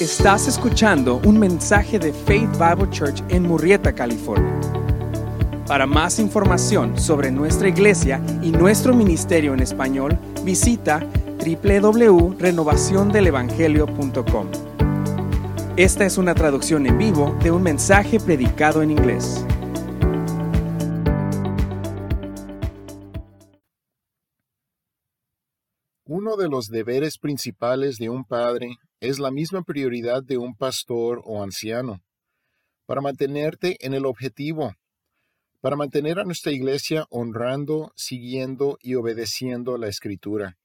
Estás escuchando un mensaje de Faith Bible Church en Murrieta, California. Para más información sobre nuestra iglesia y nuestro ministerio en español, visita www.renovaciondelevangelio.com. Esta es una traducción en vivo de un mensaje predicado en inglés. Uno de los deberes principales de un padre es la misma prioridad de un pastor o anciano, para mantenerte en el objetivo, para mantener a nuestra iglesia honrando, siguiendo y obedeciendo la escritura,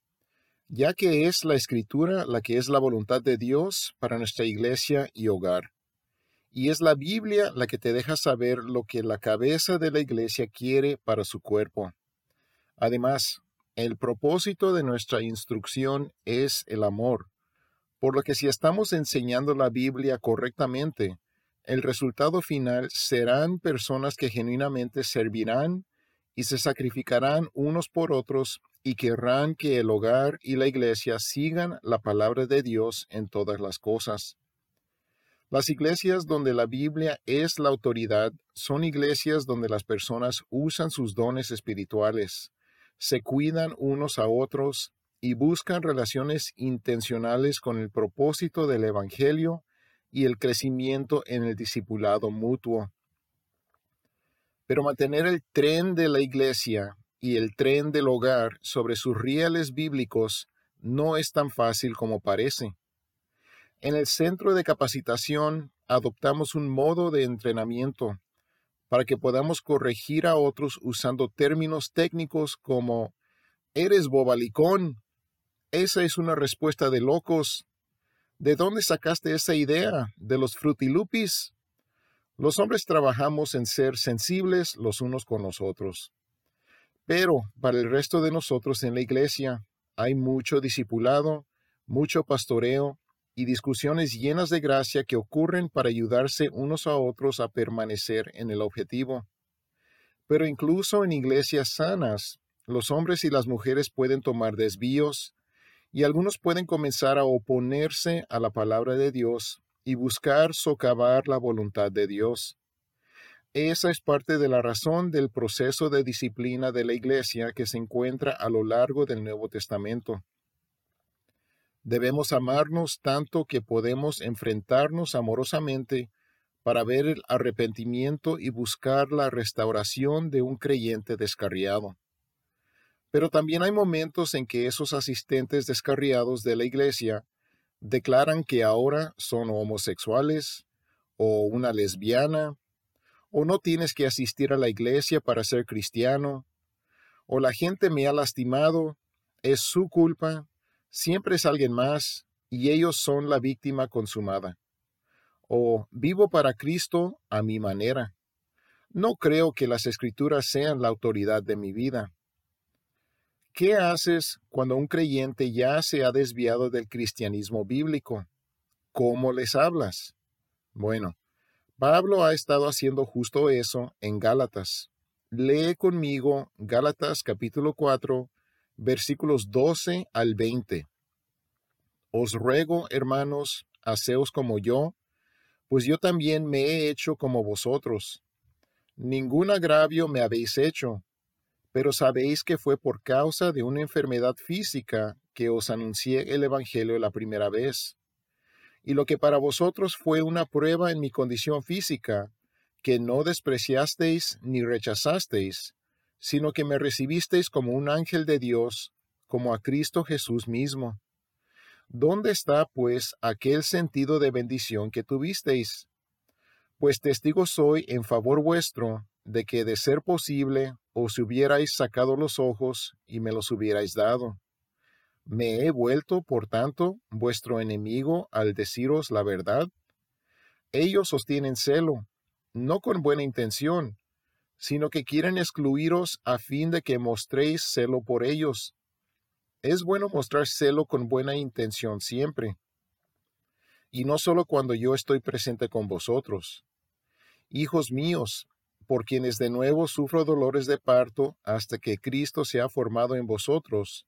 ya que es la escritura la que es la voluntad de Dios para nuestra iglesia y hogar. Y es la Biblia la que te deja saber lo que la cabeza de la iglesia quiere para su cuerpo. Además, el propósito de nuestra instrucción es el amor, por lo que si estamos enseñando la Biblia correctamente, el resultado final serán personas que genuinamente servirán y se sacrificarán unos por otros y querrán que el hogar y la iglesia sigan la palabra de Dios en todas las cosas. Las iglesias donde la Biblia es la autoridad son iglesias donde las personas usan sus dones espirituales, se cuidan unos a otros y buscan relaciones intencionales con el propósito del Evangelio y el crecimiento en el discipulado mutuo. Pero mantener el tren de la iglesia y el tren del hogar sobre sus rieles bíblicos no es tan fácil como parece. En el centro de capacitación adoptamos un modo de entrenamiento para que podamos corregir a otros usando términos técnicos como eres bobalicón esa es una respuesta de locos. ¿De dónde sacaste esa idea? ¿De los frutilupis? Los hombres trabajamos en ser sensibles los unos con los otros. Pero para el resto de nosotros en la iglesia hay mucho discipulado, mucho pastoreo y discusiones llenas de gracia que ocurren para ayudarse unos a otros a permanecer en el objetivo. Pero incluso en iglesias sanas, los hombres y las mujeres pueden tomar desvíos, y algunos pueden comenzar a oponerse a la palabra de Dios y buscar socavar la voluntad de Dios. Esa es parte de la razón del proceso de disciplina de la Iglesia que se encuentra a lo largo del Nuevo Testamento. Debemos amarnos tanto que podemos enfrentarnos amorosamente para ver el arrepentimiento y buscar la restauración de un creyente descarriado. Pero también hay momentos en que esos asistentes descarriados de la iglesia declaran que ahora son homosexuales o una lesbiana, o no tienes que asistir a la iglesia para ser cristiano, o la gente me ha lastimado, es su culpa, siempre es alguien más, y ellos son la víctima consumada. O vivo para Cristo a mi manera. No creo que las escrituras sean la autoridad de mi vida. ¿Qué haces cuando un creyente ya se ha desviado del cristianismo bíblico? ¿Cómo les hablas? Bueno, Pablo ha estado haciendo justo eso en Gálatas. Lee conmigo Gálatas capítulo 4, versículos 12 al 20. Os ruego, hermanos, haceos como yo, pues yo también me he hecho como vosotros. Ningún agravio me habéis hecho pero sabéis que fue por causa de una enfermedad física que os anuncié el Evangelio la primera vez. Y lo que para vosotros fue una prueba en mi condición física, que no despreciasteis ni rechazasteis, sino que me recibisteis como un ángel de Dios, como a Cristo Jesús mismo. ¿Dónde está, pues, aquel sentido de bendición que tuvisteis? Pues testigo soy en favor vuestro de que de ser posible os hubierais sacado los ojos y me los hubierais dado. ¿Me he vuelto, por tanto, vuestro enemigo al deciros la verdad? Ellos os tienen celo, no con buena intención, sino que quieren excluiros a fin de que mostréis celo por ellos. Es bueno mostrar celo con buena intención siempre, y no solo cuando yo estoy presente con vosotros. Hijos míos, por quienes de nuevo sufro dolores de parto hasta que Cristo se ha formado en vosotros.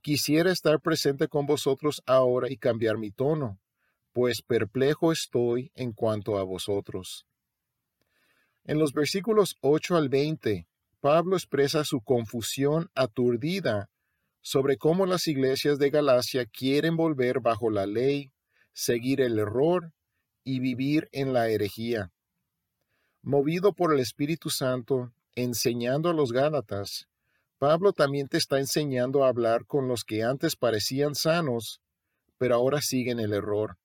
Quisiera estar presente con vosotros ahora y cambiar mi tono, pues perplejo estoy en cuanto a vosotros. En los versículos 8 al 20, Pablo expresa su confusión aturdida sobre cómo las iglesias de Galacia quieren volver bajo la ley, seguir el error y vivir en la herejía. Movido por el Espíritu Santo, enseñando a los Gálatas, Pablo también te está enseñando a hablar con los que antes parecían sanos, pero ahora siguen el error.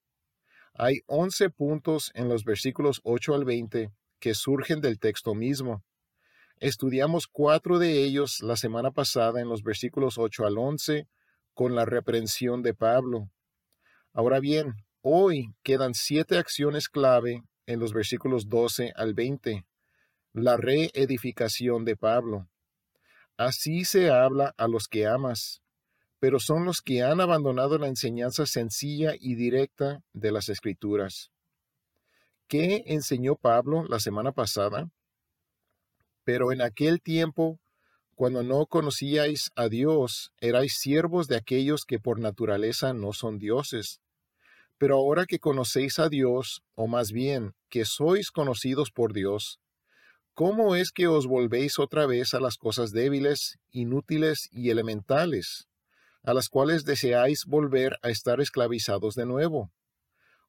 Hay once puntos en los versículos 8 al 20 que surgen del texto mismo. Estudiamos cuatro de ellos la semana pasada en los versículos 8 al 11 con la reprensión de Pablo. Ahora bien, hoy quedan siete acciones clave en los versículos 12 al 20. La reedificación de Pablo. Así se habla a los que amas, pero son los que han abandonado la enseñanza sencilla y directa de las Escrituras. ¿Qué enseñó Pablo la semana pasada? Pero en aquel tiempo, cuando no conocíais a Dios, erais siervos de aquellos que por naturaleza no son dioses. Pero ahora que conocéis a Dios, o más bien que sois conocidos por Dios, ¿cómo es que os volvéis otra vez a las cosas débiles, inútiles y elementales, a las cuales deseáis volver a estar esclavizados de nuevo?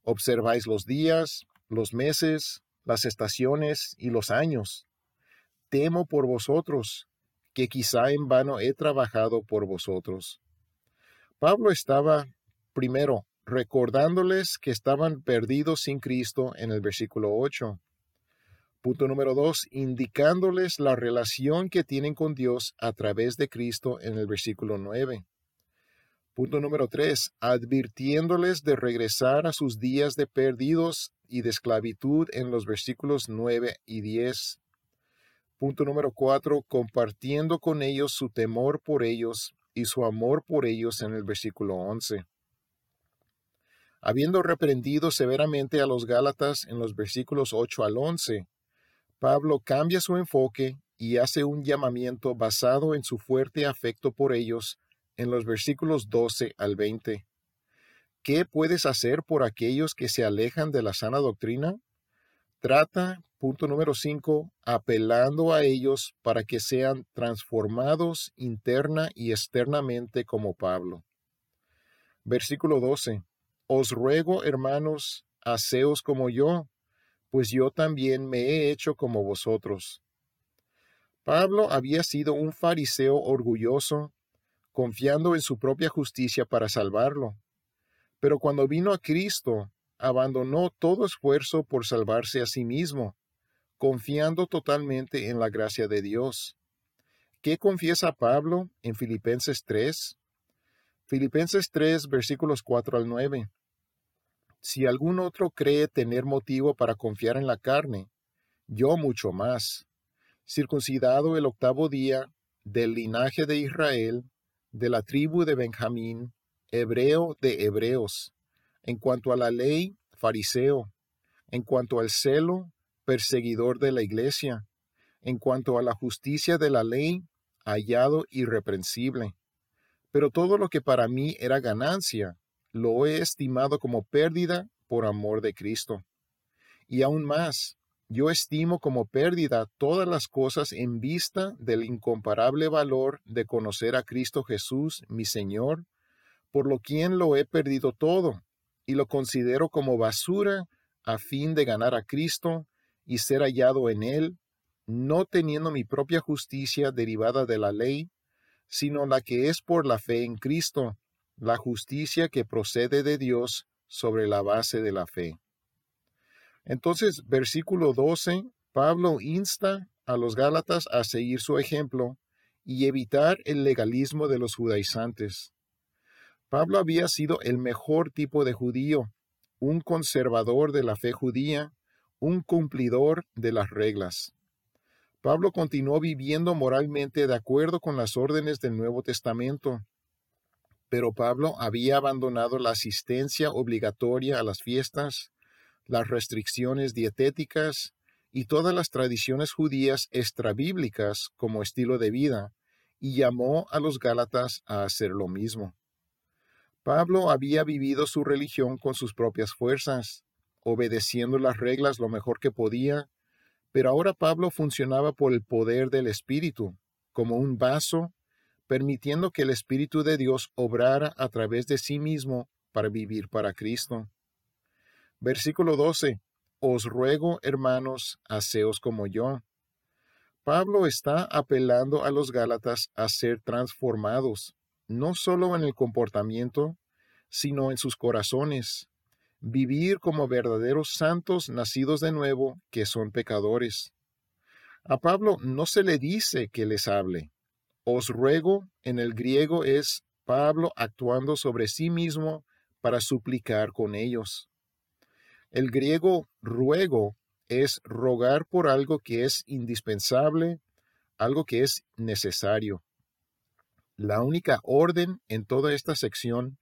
Observáis los días, los meses, las estaciones y los años temo por vosotros, que quizá en vano he trabajado por vosotros. Pablo estaba, primero, recordándoles que estaban perdidos sin Cristo en el versículo 8. Punto número 2, indicándoles la relación que tienen con Dios a través de Cristo en el versículo 9. Punto número 3, advirtiéndoles de regresar a sus días de perdidos y de esclavitud en los versículos 9 y 10. Punto número cuatro, compartiendo con ellos su temor por ellos y su amor por ellos en el versículo 11. Habiendo reprendido severamente a los Gálatas en los versículos 8 al 11, Pablo cambia su enfoque y hace un llamamiento basado en su fuerte afecto por ellos en los versículos 12 al 20. ¿Qué puedes hacer por aquellos que se alejan de la sana doctrina? Trata Punto número 5. Apelando a ellos para que sean transformados interna y externamente como Pablo. Versículo 12. Os ruego, hermanos, haceos como yo, pues yo también me he hecho como vosotros. Pablo había sido un fariseo orgulloso, confiando en su propia justicia para salvarlo. Pero cuando vino a Cristo, abandonó todo esfuerzo por salvarse a sí mismo confiando totalmente en la gracia de Dios. ¿Qué confiesa Pablo en Filipenses 3? Filipenses 3, versículos 4 al 9. Si algún otro cree tener motivo para confiar en la carne, yo mucho más. Circuncidado el octavo día, del linaje de Israel, de la tribu de Benjamín, hebreo de hebreos, en cuanto a la ley, fariseo, en cuanto al celo, perseguidor de la iglesia, en cuanto a la justicia de la ley, hallado irreprensible. Pero todo lo que para mí era ganancia, lo he estimado como pérdida por amor de Cristo. Y aún más, yo estimo como pérdida todas las cosas en vista del incomparable valor de conocer a Cristo Jesús, mi Señor, por lo quien lo he perdido todo, y lo considero como basura a fin de ganar a Cristo y ser hallado en él, no teniendo mi propia justicia derivada de la ley, sino la que es por la fe en Cristo, la justicia que procede de Dios sobre la base de la fe. Entonces, versículo 12, Pablo insta a los Gálatas a seguir su ejemplo y evitar el legalismo de los judaizantes. Pablo había sido el mejor tipo de judío, un conservador de la fe judía, un cumplidor de las reglas. Pablo continuó viviendo moralmente de acuerdo con las órdenes del Nuevo Testamento, pero Pablo había abandonado la asistencia obligatoria a las fiestas, las restricciones dietéticas y todas las tradiciones judías extrabíblicas como estilo de vida, y llamó a los Gálatas a hacer lo mismo. Pablo había vivido su religión con sus propias fuerzas, obedeciendo las reglas lo mejor que podía, pero ahora Pablo funcionaba por el poder del Espíritu, como un vaso, permitiendo que el Espíritu de Dios obrara a través de sí mismo para vivir para Cristo. Versículo 12. Os ruego, hermanos, haceos como yo. Pablo está apelando a los Gálatas a ser transformados, no solo en el comportamiento, sino en sus corazones, vivir como verdaderos santos nacidos de nuevo que son pecadores. A Pablo no se le dice que les hable. Os ruego en el griego es Pablo actuando sobre sí mismo para suplicar con ellos. El griego ruego es rogar por algo que es indispensable, algo que es necesario. La única orden en toda esta sección,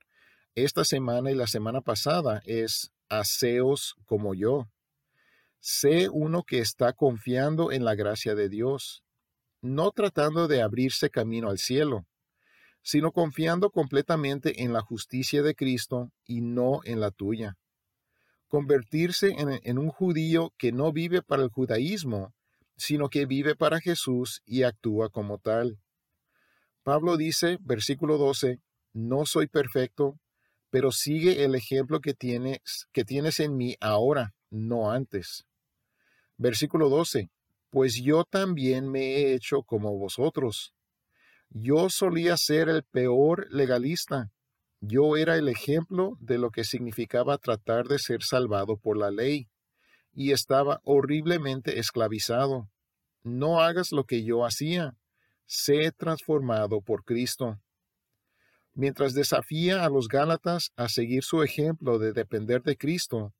esta semana y la semana pasada, es aseos como yo. Sé uno que está confiando en la gracia de Dios, no tratando de abrirse camino al cielo, sino confiando completamente en la justicia de Cristo y no en la tuya. Convertirse en, un judío que no vive para el judaísmo, sino que vive para Jesús y actúa como tal. Pablo dice, versículo 12, no soy perfecto, pero sigue el ejemplo que tienes, que tienes en mí ahora, no antes. Versículo 12, pues yo también me he hecho como vosotros. Yo solía ser el peor legalista. Yo era el ejemplo de lo que significaba tratar de ser salvado por la ley, y estaba horriblemente esclavizado. No hagas lo que yo hacía, sé transformado por Cristo. Mientras desafía a los Gálatas a seguir su ejemplo de depender de Cristo,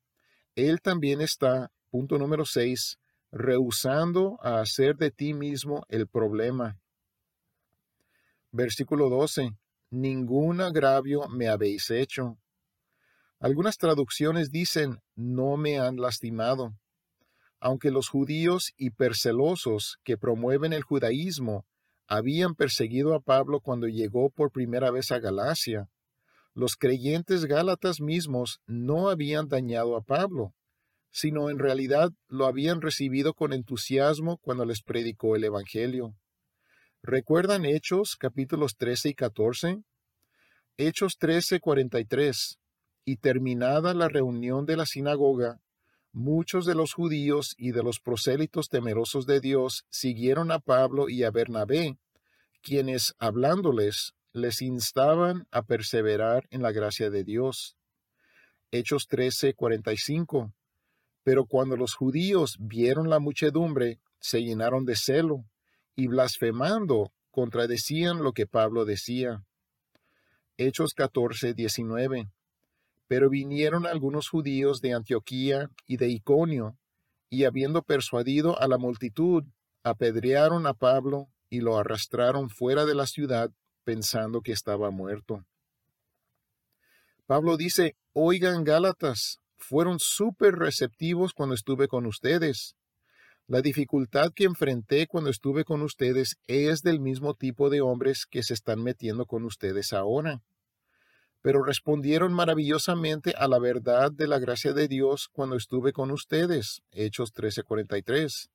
él también está, punto número 6, rehusando a hacer de ti mismo el problema. Versículo 12. Ningún agravio me habéis hecho. Algunas traducciones dicen, no me han lastimado. Aunque los judíos hipercelosos que promueven el judaísmo habían perseguido a Pablo cuando llegó por primera vez a Galacia. Los creyentes gálatas mismos no habían dañado a Pablo, sino en realidad lo habían recibido con entusiasmo cuando les predicó el Evangelio. ¿Recuerdan Hechos capítulos 13 y 14? Hechos 13, 43. Y terminada la reunión de la sinagoga, muchos de los judíos y de los prosélitos temerosos de Dios siguieron a Pablo y a Bernabé, quienes, hablándoles, les instaban a perseverar en la gracia de Dios. Hechos 13, 45. Pero cuando los judíos vieron la muchedumbre, se llenaron de celo, y blasfemando, contradecían lo que Pablo decía. Hechos 14, 19. Pero vinieron algunos judíos de Antioquía y de Iconio, y habiendo persuadido a la multitud, apedrearon a Pablo y lo arrastraron fuera de la ciudad pensando que estaba muerto. Pablo dice, oigan Gálatas, fueron súper receptivos cuando estuve con ustedes. La dificultad que enfrenté cuando estuve con ustedes es del mismo tipo de hombres que se están metiendo con ustedes ahora pero respondieron maravillosamente a la verdad de la gracia de Dios cuando estuve con ustedes. Hechos 13:43.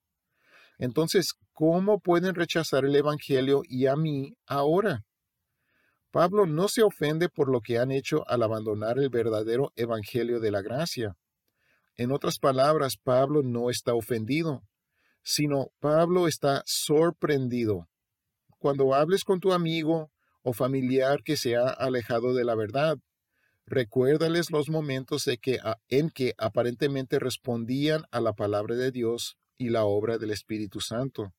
Entonces, ¿cómo pueden rechazar el Evangelio y a mí ahora? Pablo no se ofende por lo que han hecho al abandonar el verdadero Evangelio de la gracia. En otras palabras, Pablo no está ofendido, sino Pablo está sorprendido. Cuando hables con tu amigo, o familiar que se ha alejado de la verdad. Recuérdales los momentos en que, en que aparentemente respondían a la palabra de Dios y la obra del Espíritu Santo.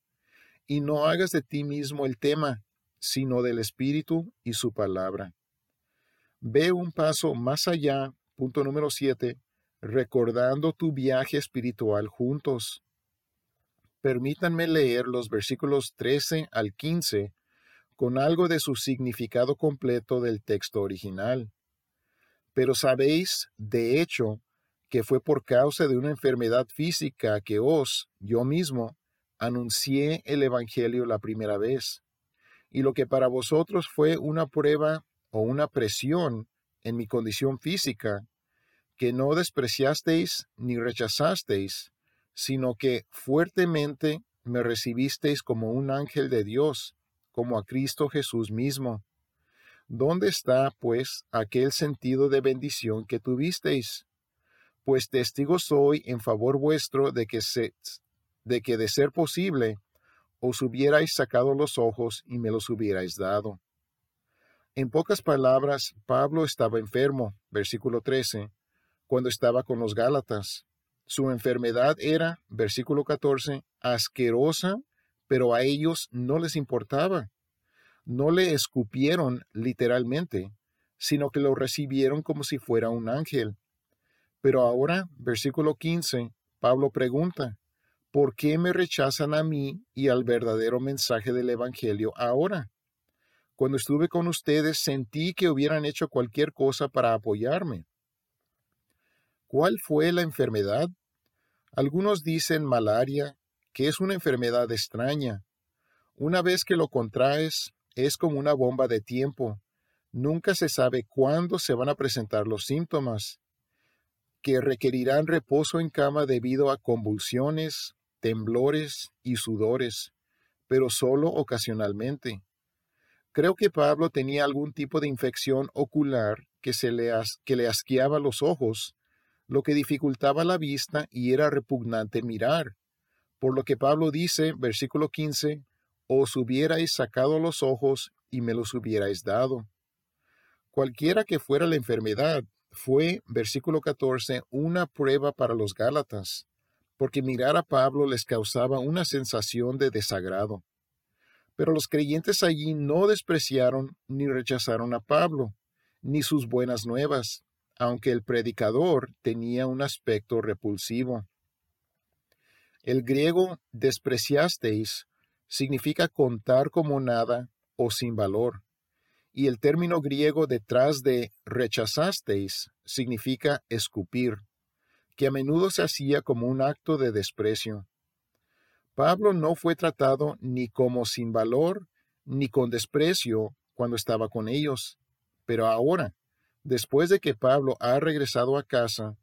Y no hagas de ti mismo el tema, sino del Espíritu y su palabra. Ve un paso más allá, punto número 7, recordando tu viaje espiritual juntos. Permítanme leer los versículos 13 al 15 con algo de su significado completo del texto original. Pero sabéis, de hecho, que fue por causa de una enfermedad física que os, yo mismo, anuncié el Evangelio la primera vez. Y lo que para vosotros fue una prueba o una presión, en mi condición física, que no despreciasteis ni rechazasteis, sino que fuertemente me recibisteis como un ángel de Dios, como a Cristo Jesús mismo. ¿Dónde está, pues, aquel sentido de bendición que tuvisteis? Pues testigo soy en favor vuestro de que, se, de que de ser posible, os hubierais sacado los ojos y me los hubierais dado. En pocas palabras, Pablo estaba enfermo, versículo 13, cuando estaba con los Gálatas. Su enfermedad era, versículo 14, asquerosa, pero a ellos no les importaba. No le escupieron literalmente, sino que lo recibieron como si fuera un ángel. Pero ahora, versículo 15, Pablo pregunta, ¿por qué me rechazan a mí y al verdadero mensaje del Evangelio ahora? Cuando estuve con ustedes sentí que hubieran hecho cualquier cosa para apoyarme. ¿Cuál fue la enfermedad? Algunos dicen malaria, que es una enfermedad extraña. Una vez que lo contraes, es como una bomba de tiempo. Nunca se sabe cuándo se van a presentar los síntomas, que requerirán reposo en cama debido a convulsiones, temblores y sudores, pero solo ocasionalmente. Creo que Pablo tenía algún tipo de infección ocular que, se le, que le asqueaba los ojos lo que dificultaba la vista y era repugnante mirar. Por lo que Pablo dice, versículo 15, os hubierais sacado los ojos y me los hubierais dado. Cualquiera que fuera la enfermedad, fue, versículo 14, una prueba para los Gálatas, porque mirar a Pablo les causaba una sensación de desagrado. Pero los creyentes allí no despreciaron ni rechazaron a Pablo, ni sus buenas nuevas, aunque el predicador tenía un aspecto repulsivo. El griego despreciasteis significa contar como nada o sin valor, y el término griego detrás de rechazasteis significa escupir, que a menudo se hacía como un acto de desprecio. Pablo no fue tratado ni como sin valor ni con desprecio cuando estaba con ellos, pero ahora, Después de que Pablo ha regresado a casa,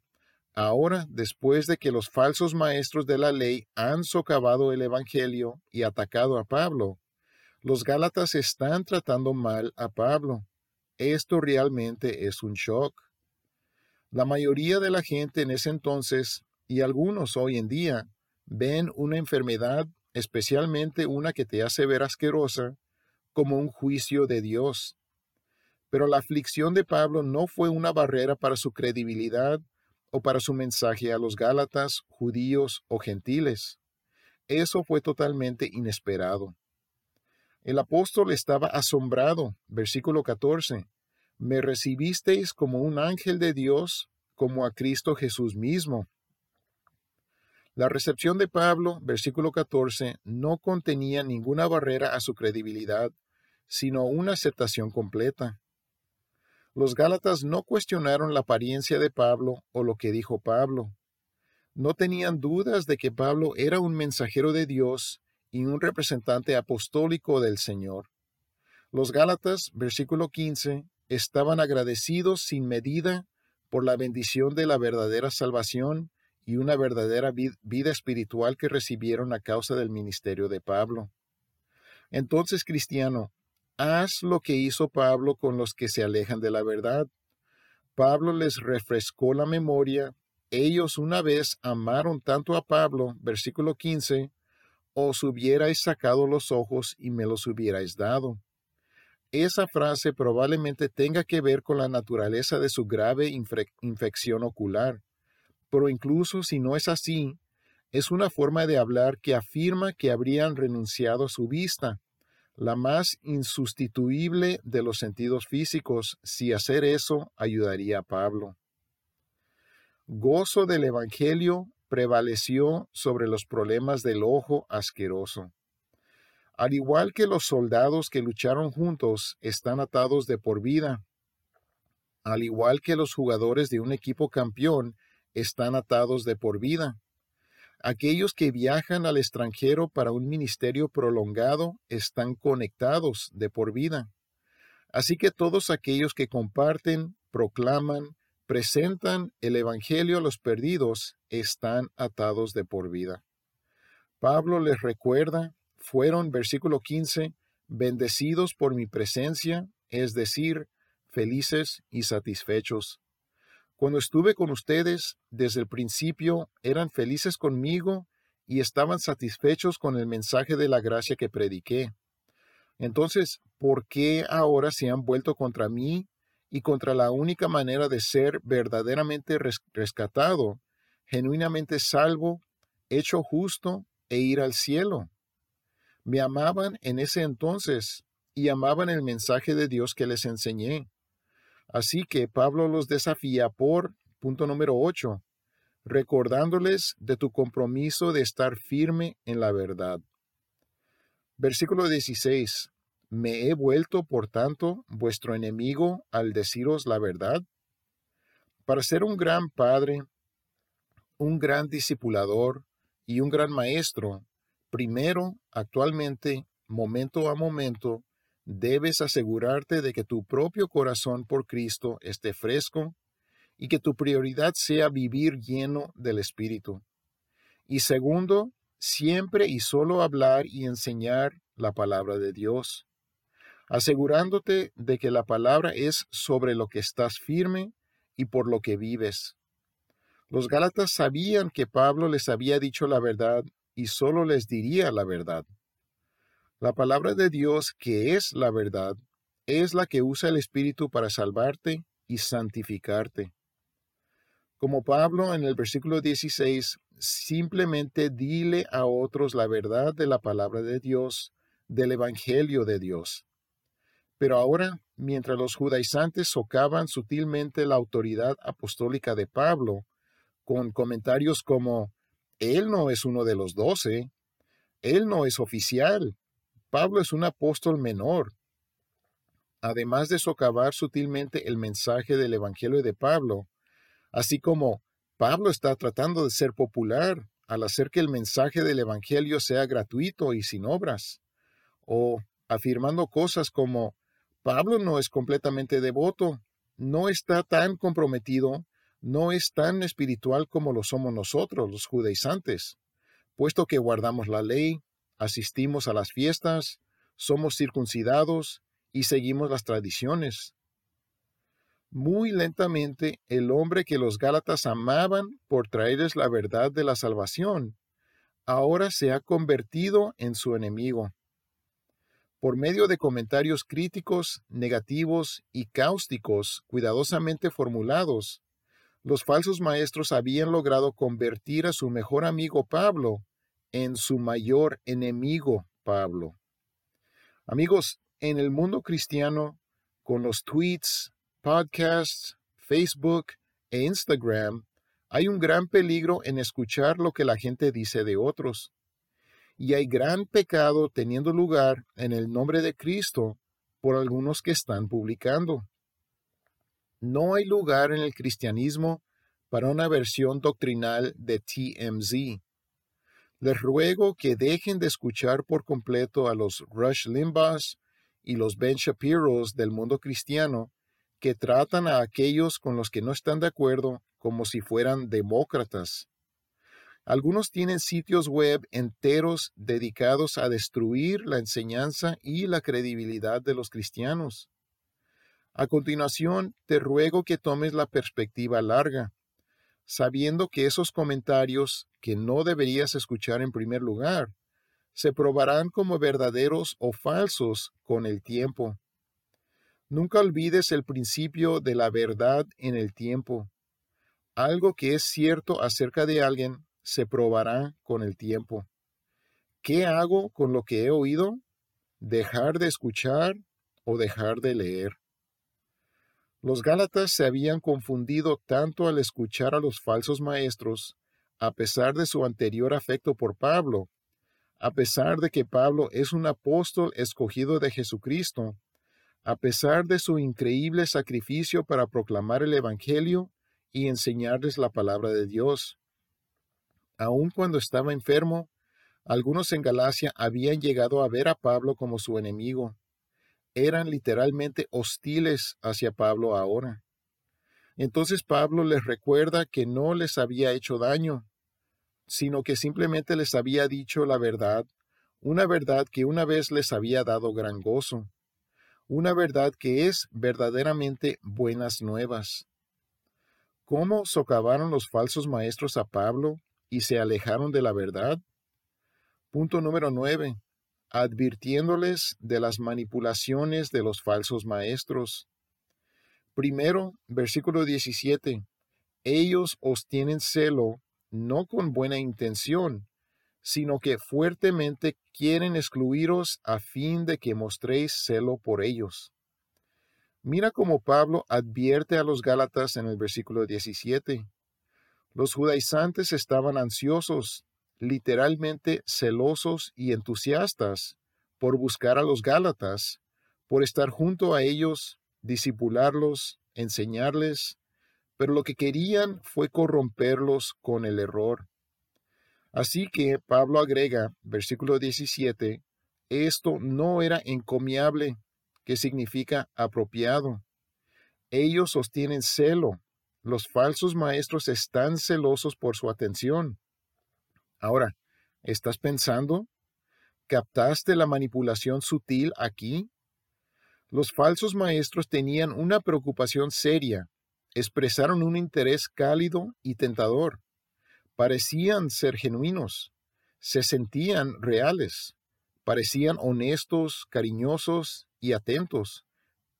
ahora después de que los falsos maestros de la ley han socavado el Evangelio y atacado a Pablo, los Gálatas están tratando mal a Pablo. Esto realmente es un shock. La mayoría de la gente en ese entonces, y algunos hoy en día, ven una enfermedad, especialmente una que te hace ver asquerosa, como un juicio de Dios. Pero la aflicción de Pablo no fue una barrera para su credibilidad o para su mensaje a los Gálatas, judíos o gentiles. Eso fue totalmente inesperado. El apóstol estaba asombrado, versículo 14. Me recibisteis como un ángel de Dios, como a Cristo Jesús mismo. La recepción de Pablo, versículo 14, no contenía ninguna barrera a su credibilidad, sino una aceptación completa. Los Gálatas no cuestionaron la apariencia de Pablo o lo que dijo Pablo. No tenían dudas de que Pablo era un mensajero de Dios y un representante apostólico del Señor. Los Gálatas, versículo 15, estaban agradecidos sin medida por la bendición de la verdadera salvación y una verdadera vida espiritual que recibieron a causa del ministerio de Pablo. Entonces, cristiano, Haz lo que hizo Pablo con los que se alejan de la verdad. Pablo les refrescó la memoria. Ellos una vez amaron tanto a Pablo, versículo 15, os hubierais sacado los ojos y me los hubierais dado. Esa frase probablemente tenga que ver con la naturaleza de su grave infección ocular, pero incluso si no es así, es una forma de hablar que afirma que habrían renunciado a su vista, la más insustituible de los sentidos físicos, si hacer eso ayudaría a Pablo. Gozo del Evangelio prevaleció sobre los problemas del ojo asqueroso. Al igual que los soldados que lucharon juntos están atados de por vida, al igual que los jugadores de un equipo campeón están atados de por vida, Aquellos que viajan al extranjero para un ministerio prolongado están conectados de por vida. Así que todos aquellos que comparten proclaman, presentan el Evangelio a los perdidos, están atados de por vida. Pablo les recuerda, fueron, versículo 15, bendecidos por mi presencia, es decir, felices y satisfechos. Cuando estuve con ustedes desde el principio, eran felices conmigo y estaban satisfechos con el mensaje de la gracia que prediqué. Entonces, ¿por qué ahora se han vuelto contra mí y contra la única manera de ser verdaderamente rescatado, genuinamente salvo, hecho justo e ir al cielo? Me amaban en ese entonces y amaban el mensaje de Dios que les enseñé. Así que Pablo los desafía por, punto número 8, recordándoles de tu compromiso de estar firme en la verdad. Versículo 16. ¿Me he vuelto, por tanto, vuestro enemigo al deciros la verdad? Para ser un gran padre, un gran discipulador y un gran maestro, primero, actualmente, momento a momento, debes asegurarte de que tu propio corazón por Cristo esté fresco y que tu prioridad sea vivir lleno del Espíritu. Y segundo, siempre y solo hablar y enseñar la palabra de Dios, asegurándote de que la palabra es sobre lo que estás firme y por lo que vives. Los Gálatas sabían que Pablo les había dicho la verdad y solo les diría la verdad. La palabra de Dios, que es la verdad, es la que usa el Espíritu para salvarte y santificarte. Como Pablo en el versículo 16, simplemente dile a otros la verdad de la palabra de Dios, del Evangelio de Dios. Pero ahora, mientras los judaizantes socavan sutilmente la autoridad apostólica de Pablo, con comentarios como, Él no es uno de los doce, Él no es oficial, Pablo es un apóstol menor. Además de socavar sutilmente el mensaje del Evangelio de Pablo, así como Pablo está tratando de ser popular al hacer que el mensaje del Evangelio sea gratuito y sin obras, o afirmando cosas como Pablo no es completamente devoto, no está tan comprometido, no es tan espiritual como lo somos nosotros, los judaizantes, puesto que guardamos la ley, asistimos a las fiestas, somos circuncidados y seguimos las tradiciones. Muy lentamente el hombre que los Gálatas amaban por traerles la verdad de la salvación, ahora se ha convertido en su enemigo. Por medio de comentarios críticos, negativos y cáusticos cuidadosamente formulados, los falsos maestros habían logrado convertir a su mejor amigo Pablo en su mayor enemigo, Pablo. Amigos, en el mundo cristiano, con los tweets, podcasts, Facebook e Instagram, hay un gran peligro en escuchar lo que la gente dice de otros. Y hay gran pecado teniendo lugar en el nombre de Cristo por algunos que están publicando. No hay lugar en el cristianismo para una versión doctrinal de TMZ. Les ruego que dejen de escuchar por completo a los Rush Limbaughs y los Ben Shapiros del mundo cristiano que tratan a aquellos con los que no están de acuerdo como si fueran demócratas. Algunos tienen sitios web enteros dedicados a destruir la enseñanza y la credibilidad de los cristianos. A continuación, te ruego que tomes la perspectiva larga sabiendo que esos comentarios que no deberías escuchar en primer lugar se probarán como verdaderos o falsos con el tiempo. Nunca olvides el principio de la verdad en el tiempo. Algo que es cierto acerca de alguien se probará con el tiempo. ¿Qué hago con lo que he oído? ¿Dejar de escuchar o dejar de leer? Los Gálatas se habían confundido tanto al escuchar a los falsos maestros, a pesar de su anterior afecto por Pablo, a pesar de que Pablo es un apóstol escogido de Jesucristo, a pesar de su increíble sacrificio para proclamar el Evangelio y enseñarles la palabra de Dios. Aun cuando estaba enfermo, algunos en Galacia habían llegado a ver a Pablo como su enemigo eran literalmente hostiles hacia Pablo ahora. Entonces Pablo les recuerda que no les había hecho daño, sino que simplemente les había dicho la verdad, una verdad que una vez les había dado gran gozo, una verdad que es verdaderamente buenas nuevas. ¿Cómo socavaron los falsos maestros a Pablo y se alejaron de la verdad? Punto número 9. Advirtiéndoles de las manipulaciones de los falsos maestros. Primero, versículo 17. Ellos os tienen celo no con buena intención, sino que fuertemente quieren excluiros a fin de que mostréis celo por ellos. Mira cómo Pablo advierte a los Gálatas en el versículo 17. Los judaizantes estaban ansiosos, literalmente celosos y entusiastas por buscar a los Gálatas, por estar junto a ellos, disipularlos, enseñarles, pero lo que querían fue corromperlos con el error. Así que Pablo agrega, versículo 17, esto no era encomiable que significa apropiado. Ellos sostienen celo. Los falsos maestros están celosos por su atención. Ahora, ¿estás pensando? ¿Captaste la manipulación sutil aquí? Los falsos maestros tenían una preocupación seria, expresaron un interés cálido y tentador, parecían ser genuinos, se sentían reales, parecían honestos, cariñosos y atentos,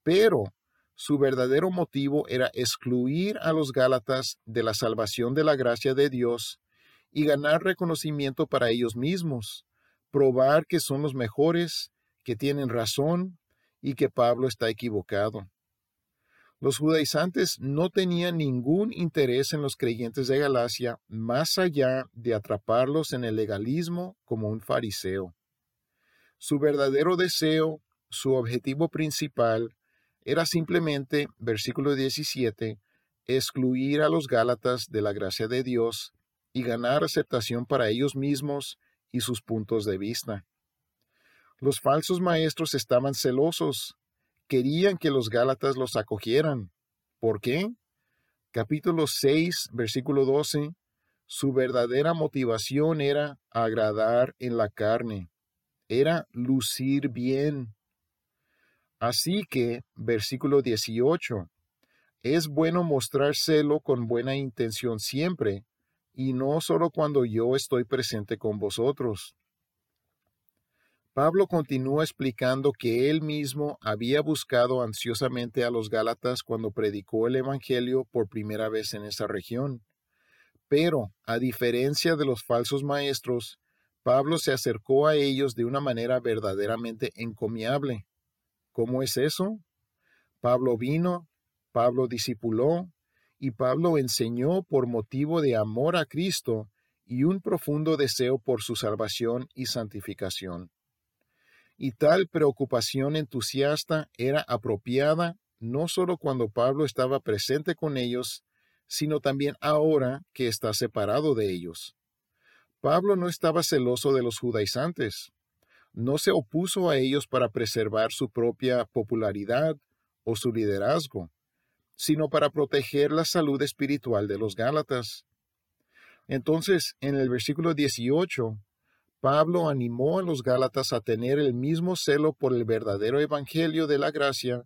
pero su verdadero motivo era excluir a los Gálatas de la salvación de la gracia de Dios y ganar reconocimiento para ellos mismos, probar que son los mejores, que tienen razón y que Pablo está equivocado. Los judaizantes no tenían ningún interés en los creyentes de Galacia más allá de atraparlos en el legalismo como un fariseo. Su verdadero deseo su objetivo principal era simplemente, versículo 17, excluir a los Gálatas de la gracia de Dios y ganar aceptación para ellos mismos y sus puntos de vista. Los falsos maestros estaban celosos, querían que los Gálatas los acogieran. ¿Por qué? Capítulo 6, versículo 12, su verdadera motivación era agradar en la carne, era lucir bien, Así que, versículo 18, es bueno mostrar celo con buena intención siempre, y no solo cuando yo estoy presente con vosotros. Pablo continúa explicando que él mismo había buscado ansiosamente a los Gálatas cuando predicó el Evangelio por primera vez en esa región. Pero, a diferencia de los falsos maestros, Pablo se acercó a ellos de una manera verdaderamente encomiable. ¿Cómo es eso? Pablo vino, Pablo discipuló y Pablo enseñó por motivo de amor a Cristo y un profundo deseo por su salvación y santificación. Y tal preocupación entusiasta era apropiada no solo cuando Pablo estaba presente con ellos, sino también ahora que está separado de ellos. Pablo no estaba celoso de los judaizantes, no se opuso a ellos para preservar su propia popularidad o su liderazgo, sino para proteger la salud espiritual de los Gálatas. Entonces, en el versículo 18, Pablo animó a los Gálatas a tener el mismo celo por el verdadero Evangelio de la gracia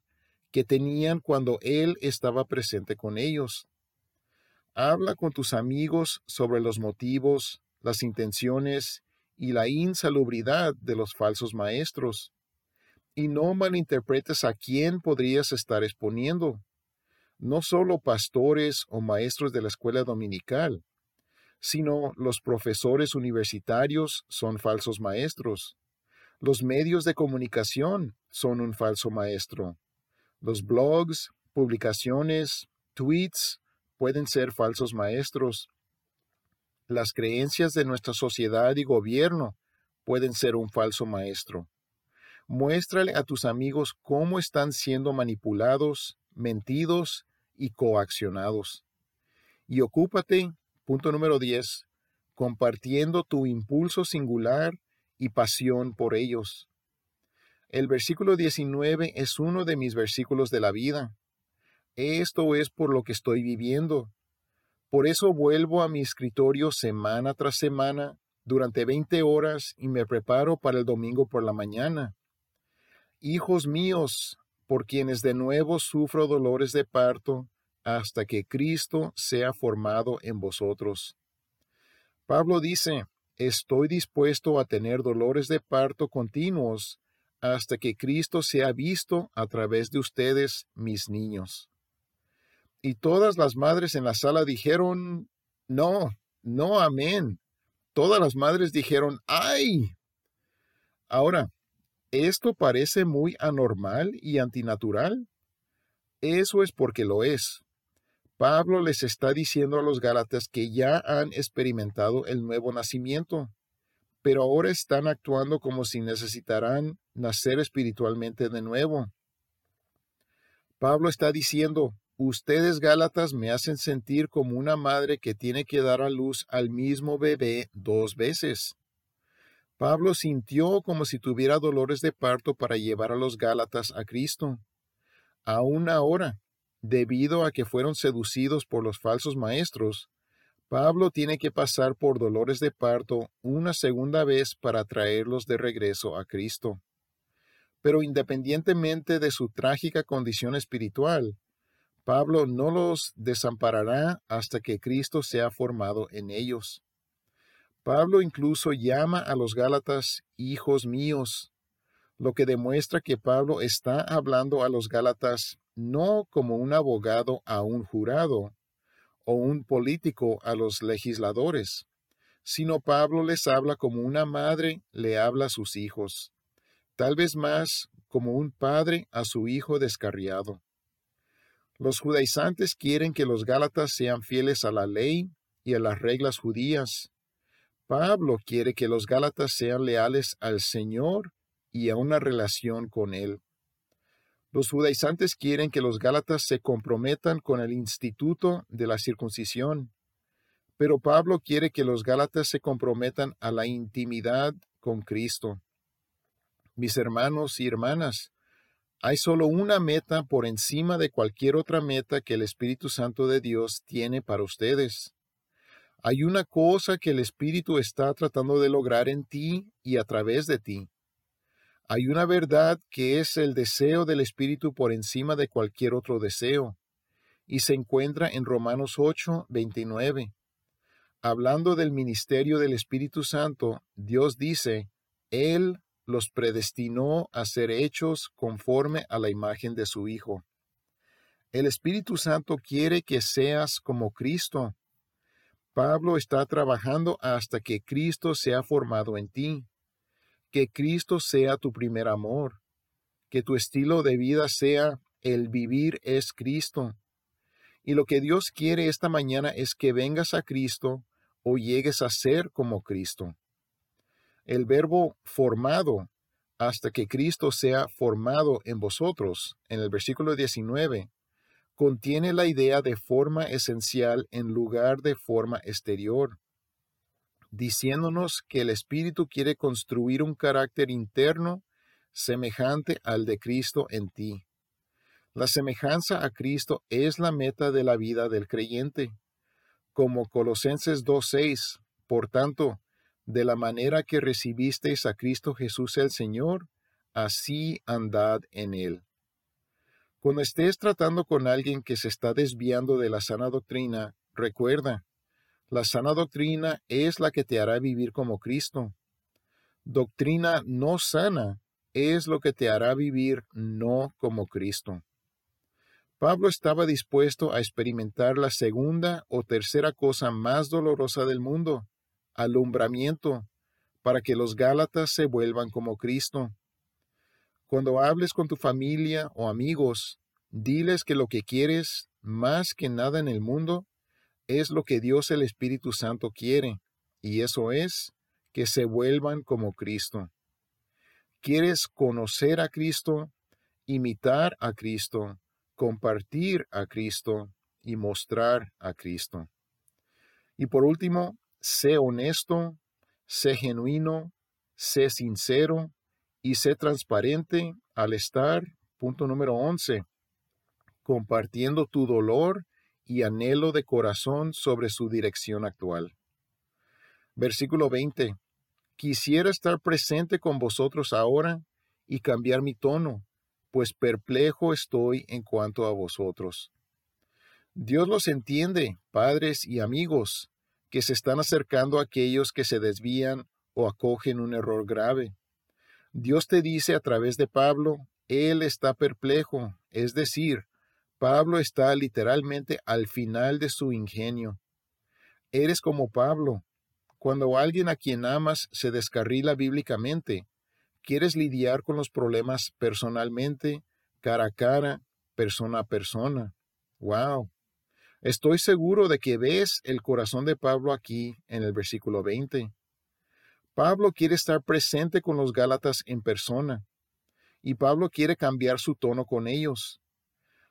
que tenían cuando él estaba presente con ellos. Habla con tus amigos sobre los motivos, las intenciones y la insalubridad de los falsos maestros. Y no malinterpretes a quién podrías estar exponiendo. No solo pastores o maestros de la escuela dominical, sino los profesores universitarios son falsos maestros. Los medios de comunicación son un falso maestro. Los blogs, publicaciones, tweets pueden ser falsos maestros. Las creencias de nuestra sociedad y gobierno pueden ser un falso maestro. Muéstrale a tus amigos cómo están siendo manipulados, mentidos y coaccionados. Y ocúpate, punto número 10, compartiendo tu impulso singular y pasión por ellos. El versículo 19 es uno de mis versículos de la vida. Esto es por lo que estoy viviendo. Por eso vuelvo a mi escritorio semana tras semana durante 20 horas y me preparo para el domingo por la mañana. Hijos míos, por quienes de nuevo sufro dolores de parto, hasta que Cristo sea formado en vosotros. Pablo dice, estoy dispuesto a tener dolores de parto continuos hasta que Cristo sea visto a través de ustedes, mis niños. Y todas las madres en la sala dijeron, no, no, amén. Todas las madres dijeron, ay. Ahora, ¿esto parece muy anormal y antinatural? Eso es porque lo es. Pablo les está diciendo a los Gálatas que ya han experimentado el nuevo nacimiento, pero ahora están actuando como si necesitaran nacer espiritualmente de nuevo. Pablo está diciendo, ustedes Gálatas me hacen sentir como una madre que tiene que dar a luz al mismo bebé dos veces. Pablo sintió como si tuviera dolores de parto para llevar a los Gálatas a Cristo. Aún ahora, debido a que fueron seducidos por los falsos maestros, Pablo tiene que pasar por dolores de parto una segunda vez para traerlos de regreso a Cristo. Pero independientemente de su trágica condición espiritual, Pablo no los desamparará hasta que Cristo sea formado en ellos. Pablo incluso llama a los Gálatas hijos míos, lo que demuestra que Pablo está hablando a los Gálatas no como un abogado a un jurado o un político a los legisladores, sino Pablo les habla como una madre le habla a sus hijos, tal vez más como un padre a su hijo descarriado. Los judaizantes quieren que los gálatas sean fieles a la ley y a las reglas judías. Pablo quiere que los gálatas sean leales al Señor y a una relación con Él. Los judaizantes quieren que los gálatas se comprometan con el instituto de la circuncisión, pero Pablo quiere que los gálatas se comprometan a la intimidad con Cristo. Mis hermanos y hermanas, hay solo una meta por encima de cualquier otra meta que el Espíritu Santo de Dios tiene para ustedes. Hay una cosa que el Espíritu está tratando de lograr en ti y a través de ti. Hay una verdad que es el deseo del Espíritu por encima de cualquier otro deseo, y se encuentra en Romanos 8, 29. Hablando del ministerio del Espíritu Santo, Dios dice, Él los predestinó a ser hechos conforme a la imagen de su Hijo. El Espíritu Santo quiere que seas como Cristo. Pablo está trabajando hasta que Cristo sea formado en ti que Cristo sea tu primer amor, que tu estilo de vida sea el vivir es Cristo. Y lo que Dios quiere esta mañana es que vengas a Cristo o llegues a ser como Cristo. El verbo formado, hasta que Cristo sea formado en vosotros, en el versículo 19, contiene la idea de forma esencial en lugar de forma exterior diciéndonos que el Espíritu quiere construir un carácter interno semejante al de Cristo en ti. La semejanza a Cristo es la meta de la vida del creyente. Como Colosenses 2.6, por tanto, de la manera que recibisteis a Cristo Jesús el Señor, así andad en él. Cuando estés tratando con alguien que se está desviando de la sana doctrina, recuerda, la sana doctrina es la que te hará vivir como Cristo. Doctrina no sana es lo que te hará vivir no como Cristo. Pablo estaba dispuesto a experimentar la segunda o tercera cosa más dolorosa del mundo, alumbramiento, para que los Gálatas se vuelvan como Cristo. Cuando hables con tu familia o amigos, diles que lo que quieres más que nada en el mundo es lo que Dios el Espíritu Santo quiere, y eso es que se vuelvan como Cristo. ¿Quieres conocer a Cristo, imitar a Cristo, compartir a Cristo y mostrar a Cristo? Y por último, sé honesto, sé genuino, sé sincero y sé transparente al estar, punto número 11, compartiendo tu dolor y anhelo de corazón sobre su dirección actual. Versículo 20. Quisiera estar presente con vosotros ahora y cambiar mi tono, pues perplejo estoy en cuanto a vosotros. Dios los entiende, padres y amigos, que se están acercando a aquellos que se desvían o acogen un error grave. Dios te dice a través de Pablo, Él está perplejo, es decir, Pablo está literalmente al final de su ingenio. Eres como Pablo. Cuando alguien a quien amas se descarrila bíblicamente, quieres lidiar con los problemas personalmente, cara a cara, persona a persona. ¡Wow! Estoy seguro de que ves el corazón de Pablo aquí en el versículo 20. Pablo quiere estar presente con los Gálatas en persona, y Pablo quiere cambiar su tono con ellos.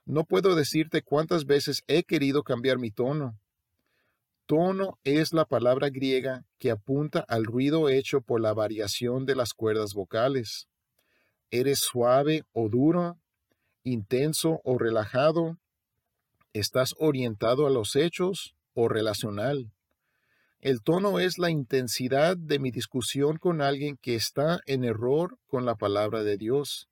No puedo decirte cuántas veces he querido cambiar mi tono. Tono es la palabra griega que apunta al ruido hecho por la variación de las cuerdas vocales. ¿Eres suave o duro? ¿Intenso o relajado? ¿Estás orientado a los hechos o relacional? El tono es la intensidad de mi discusión con alguien que está en error con la palabra de Dios.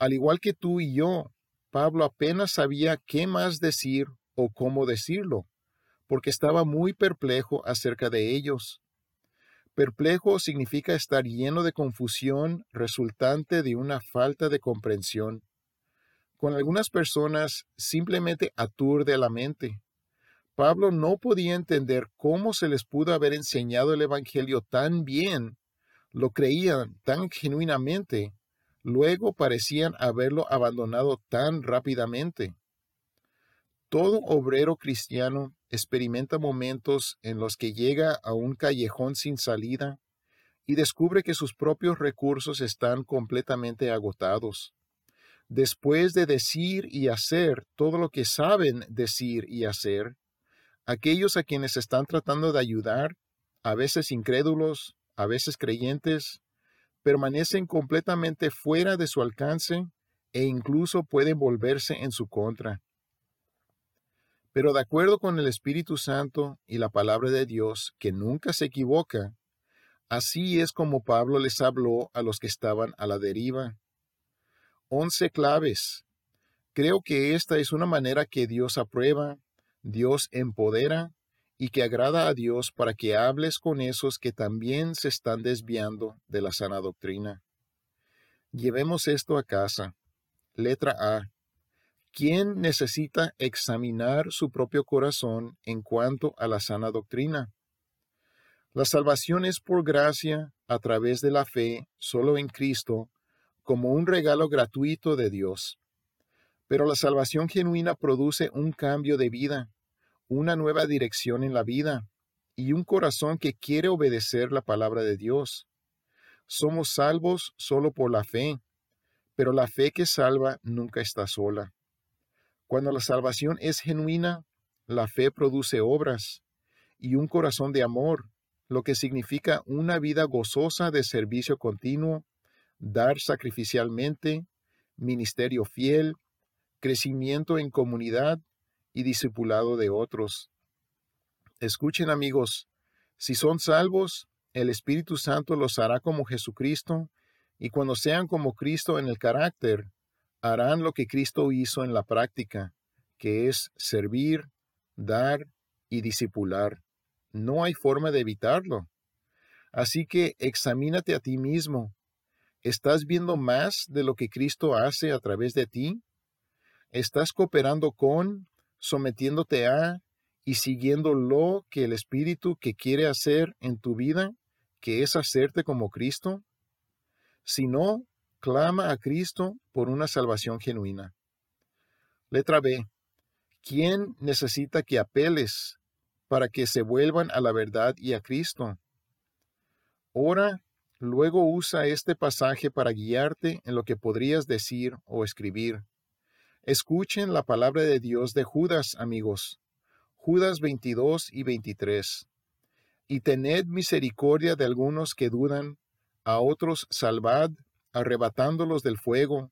Al igual que tú y yo, Pablo apenas sabía qué más decir o cómo decirlo, porque estaba muy perplejo acerca de ellos. Perplejo significa estar lleno de confusión resultante de una falta de comprensión. Con algunas personas simplemente aturde la mente. Pablo no podía entender cómo se les pudo haber enseñado el Evangelio tan bien, lo creían tan genuinamente, luego parecían haberlo abandonado tan rápidamente. Todo obrero cristiano experimenta momentos en los que llega a un callejón sin salida y descubre que sus propios recursos están completamente agotados. Después de decir y hacer todo lo que saben decir y hacer, aquellos a quienes están tratando de ayudar, a veces incrédulos, a veces creyentes, permanecen completamente fuera de su alcance e incluso pueden volverse en su contra. Pero de acuerdo con el Espíritu Santo y la palabra de Dios, que nunca se equivoca, así es como Pablo les habló a los que estaban a la deriva. Once claves. Creo que esta es una manera que Dios aprueba, Dios empodera y que agrada a Dios para que hables con esos que también se están desviando de la sana doctrina. Llevemos esto a casa. Letra A. ¿Quién necesita examinar su propio corazón en cuanto a la sana doctrina? La salvación es por gracia a través de la fe solo en Cristo como un regalo gratuito de Dios. Pero la salvación genuina produce un cambio de vida, una nueva dirección en la vida y un corazón que quiere obedecer la palabra de Dios. Somos salvos solo por la fe, pero la fe que salva nunca está sola. Cuando la salvación es genuina, la fe produce obras y un corazón de amor, lo que significa una vida gozosa de servicio continuo, dar sacrificialmente, ministerio fiel, crecimiento en comunidad y discipulado de otros. Escuchen amigos, si son salvos, el Espíritu Santo los hará como Jesucristo, y cuando sean como Cristo en el carácter, harán lo que Cristo hizo en la práctica, que es servir, dar y discipular. No hay forma de evitarlo. Así que examínate a ti mismo. ¿Estás viendo más de lo que Cristo hace a través de ti? ¿Estás cooperando con sometiéndote a y siguiendo lo que el Espíritu que quiere hacer en tu vida, que es hacerte como Cristo? Si no, clama a Cristo por una salvación genuina. Letra B. ¿Quién necesita que apeles para que se vuelvan a la verdad y a Cristo? Ora, luego usa este pasaje para guiarte en lo que podrías decir o escribir. Escuchen la palabra de Dios de Judas, amigos. Judas 22 y 23. Y tened misericordia de algunos que dudan, a otros salvad, arrebatándolos del fuego,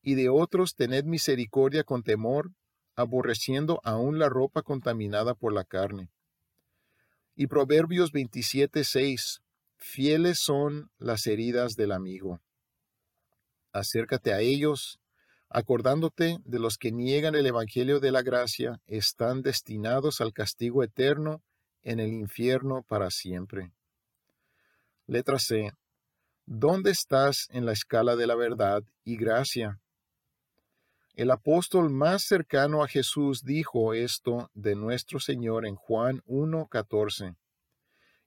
y de otros tened misericordia con temor, aborreciendo aún la ropa contaminada por la carne. Y Proverbios 27, 6. Fieles son las heridas del amigo. Acércate a ellos, acordándote de los que niegan el Evangelio de la gracia, están destinados al castigo eterno en el infierno para siempre. Letra C. ¿Dónde estás en la escala de la verdad y gracia? El apóstol más cercano a Jesús dijo esto de nuestro Señor en Juan 1.14.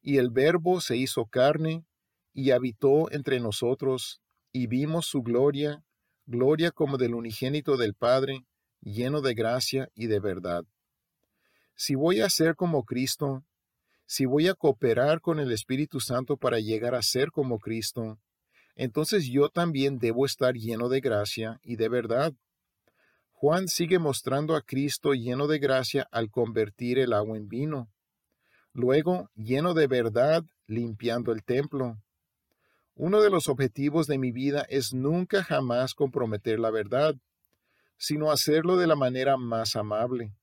Y el Verbo se hizo carne y habitó entre nosotros, y vimos su gloria, gloria como del unigénito del Padre, lleno de gracia y de verdad. Si voy a ser como Cristo, si voy a cooperar con el Espíritu Santo para llegar a ser como Cristo, entonces yo también debo estar lleno de gracia y de verdad. Juan sigue mostrando a Cristo lleno de gracia al convertir el agua en vino. Luego, lleno de verdad, limpiando el templo. Uno de los objetivos de mi vida es nunca jamás comprometer la verdad, sino hacerlo de la manera más amable.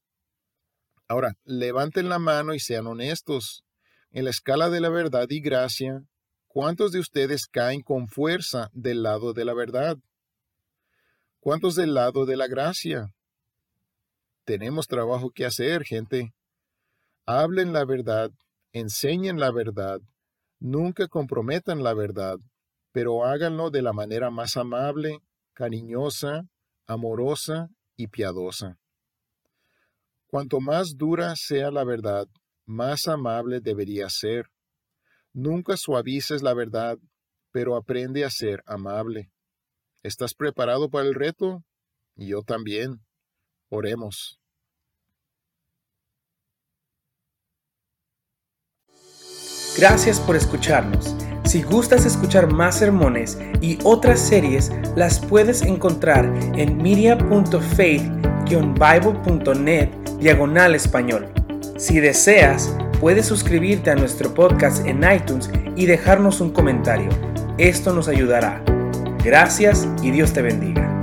Ahora, levanten la mano y sean honestos. En la escala de la verdad y gracia, ¿cuántos de ustedes caen con fuerza del lado de la verdad? ¿Cuántos del lado de la gracia? Tenemos trabajo que hacer, gente. Hablen la verdad, enseñen la verdad, nunca comprometan la verdad, pero háganlo de la manera más amable, cariñosa, amorosa y piadosa. Cuanto más dura sea la verdad, más amable debería ser. Nunca suavices la verdad, pero aprende a ser amable. ¿Estás preparado para el reto? Yo también. Oremos. Gracias por escucharnos. Si gustas escuchar más sermones y otras series, las puedes encontrar en media.faith-bible.net diagonal español. Si deseas, puedes suscribirte a nuestro podcast en iTunes y dejarnos un comentario. Esto nos ayudará. Gracias y Dios te bendiga.